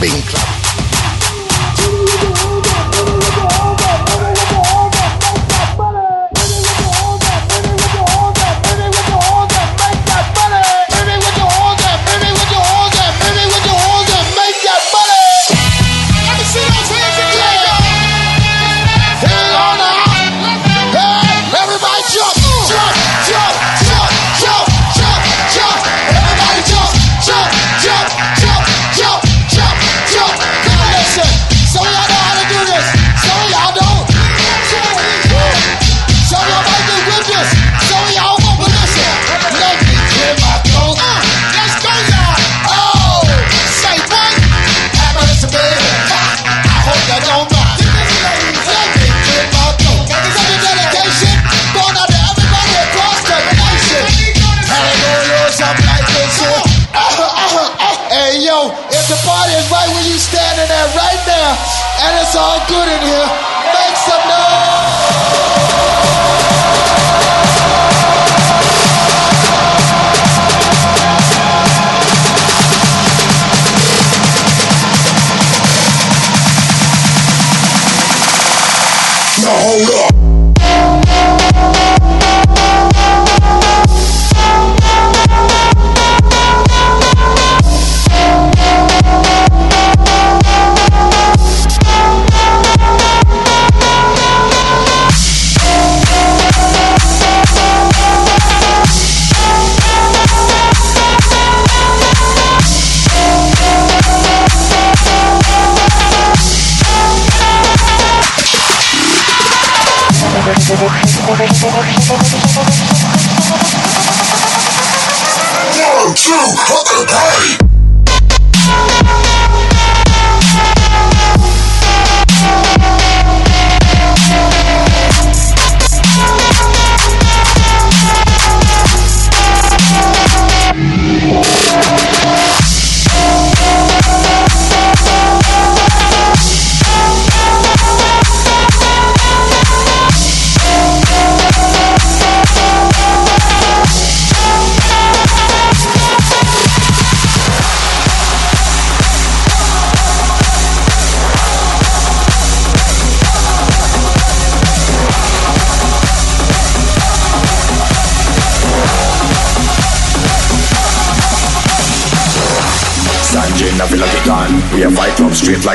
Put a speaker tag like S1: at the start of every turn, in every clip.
S1: Club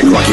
S2: like.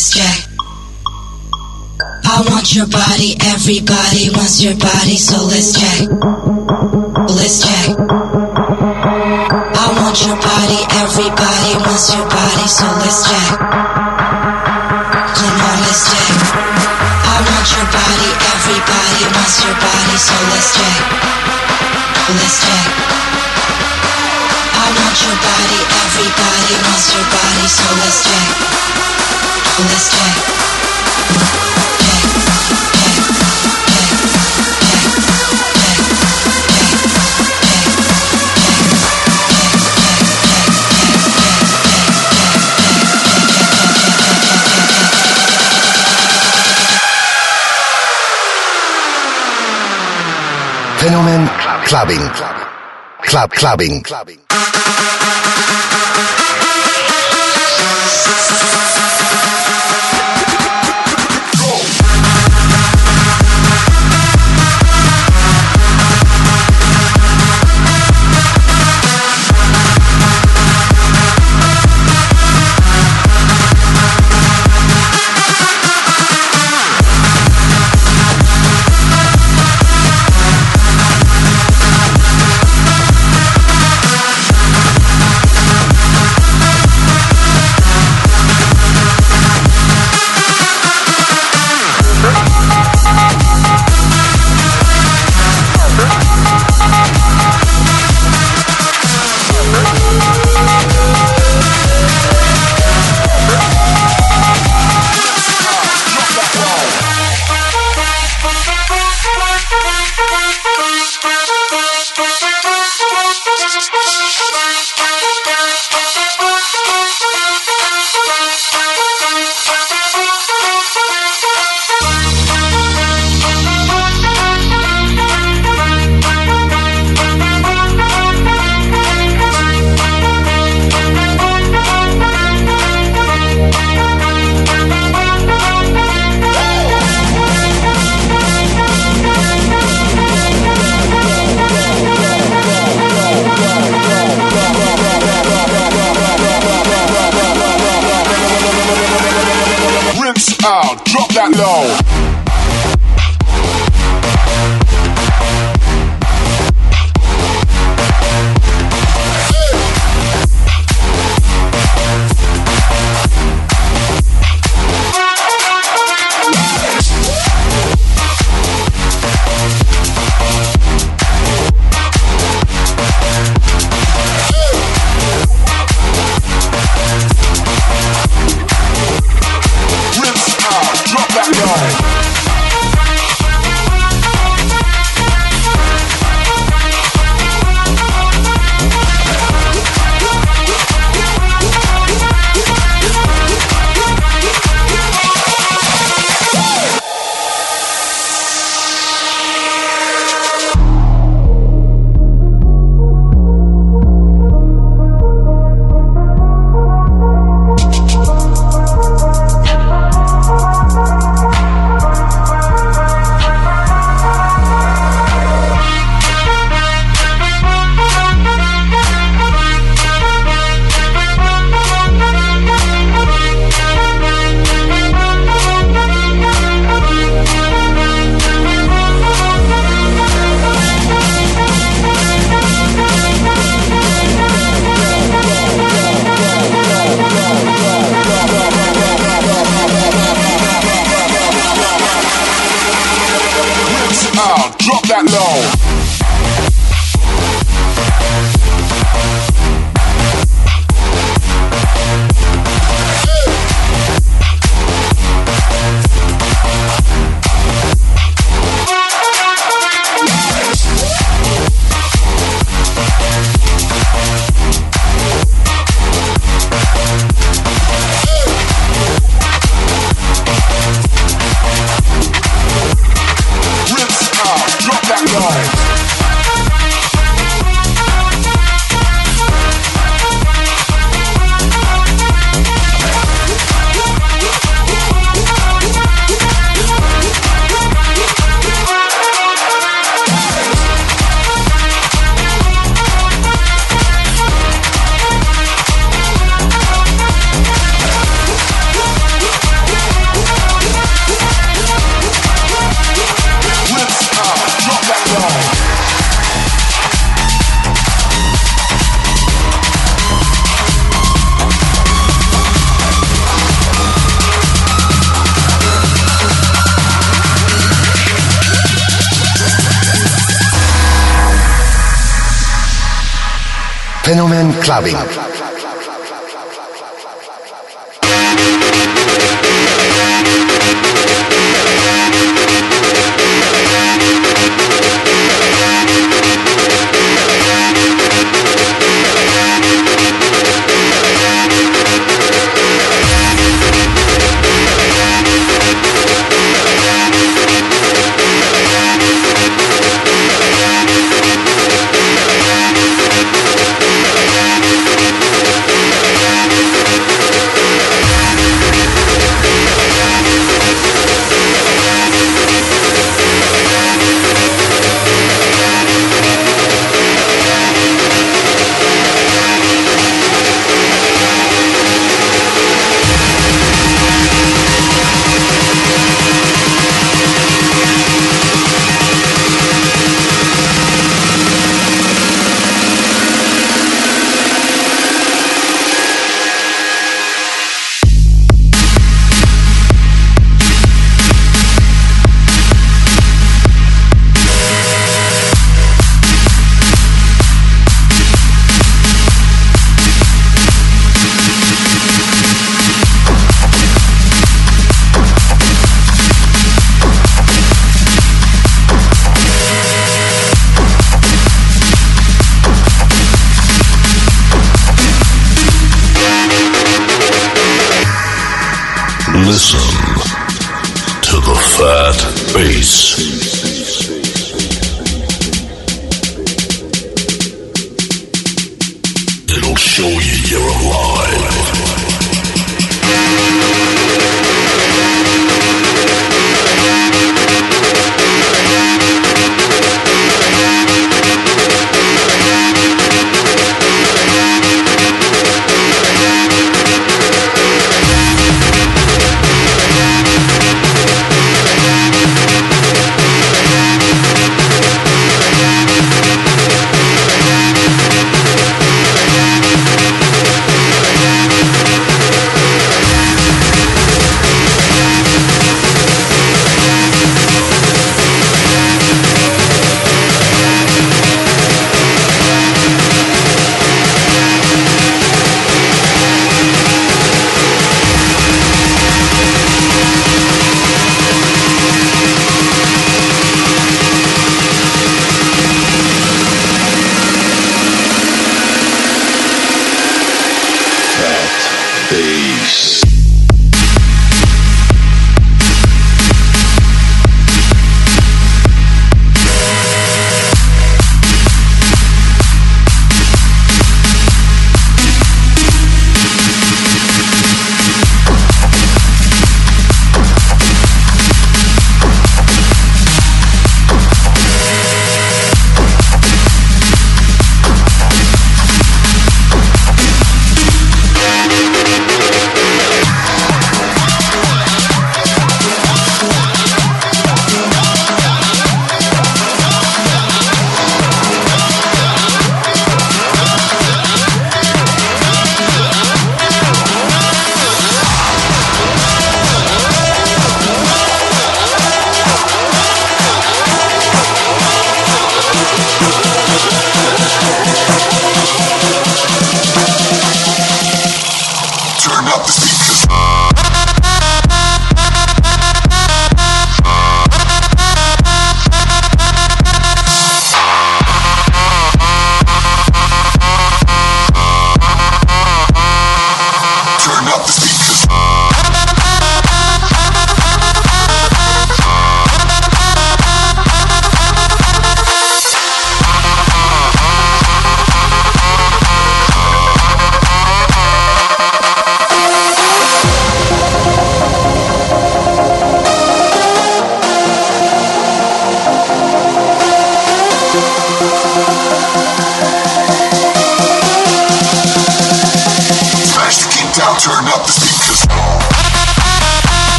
S3: Let's
S4: jack. I want your body, everybody wants your body, so let's check. Let's check. I want your body, everybody wants your body, so let's check. Come on, let's check. I want your body, everybody wants your body, so let's check. Let's check. I want your body, everybody wants your body, so let's jack.
S5: Fenomen Clubbing. Club Clubbing.
S6: Rinse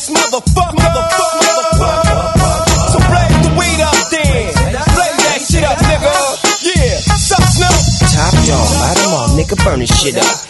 S3: this motherfucker. Motherfucker, motherfucker. So blaze the weed up then. Blaze that shit up, nigga. Yeah. Sup, Snoop?
S7: Top all, nigga, burn this shit up.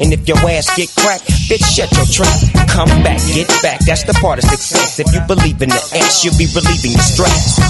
S7: And if your ass get cracked, bitch, shut your trap. Come back, get back, that's the part of success. If you believe in the ass, you'll be relieving the stress.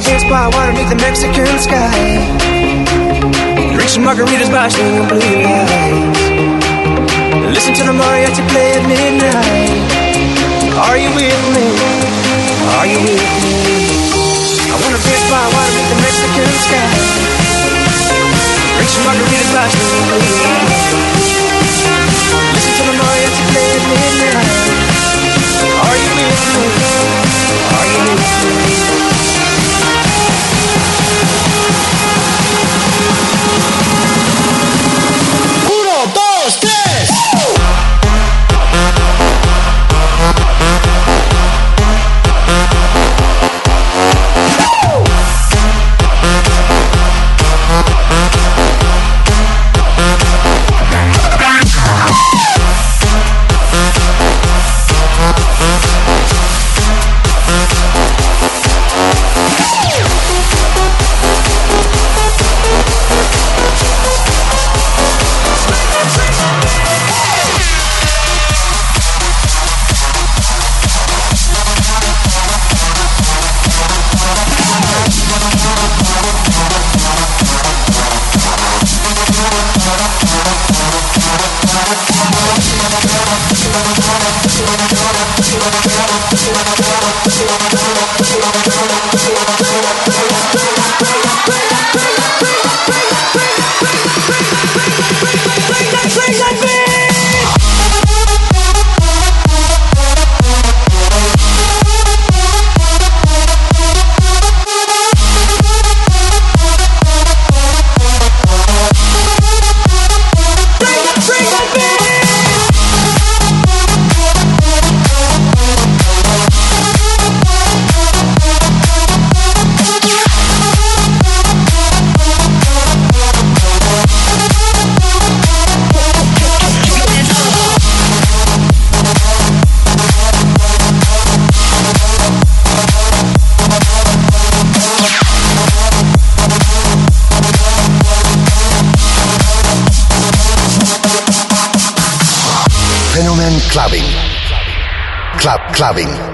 S8: Dance by water beneath the Mexican sky. Drink some margaritas by swinging blue lights. Listen to the mariachi play at midnight. Are you with me? Are you with me? I wanna dance by water beneath the Mexican sky. Drink some margaritas by swinging blue lights. Listen to the mariachi play at midnight. Are you with me? Are you with me?
S9: Clubbing.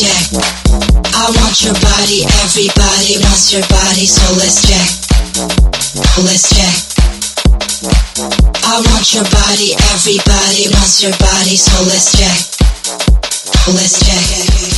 S4: I want your body, everybody wants your body, so let's jack. Let's jack. I want your body, everybody wants your body, so let's jack. Let's jack.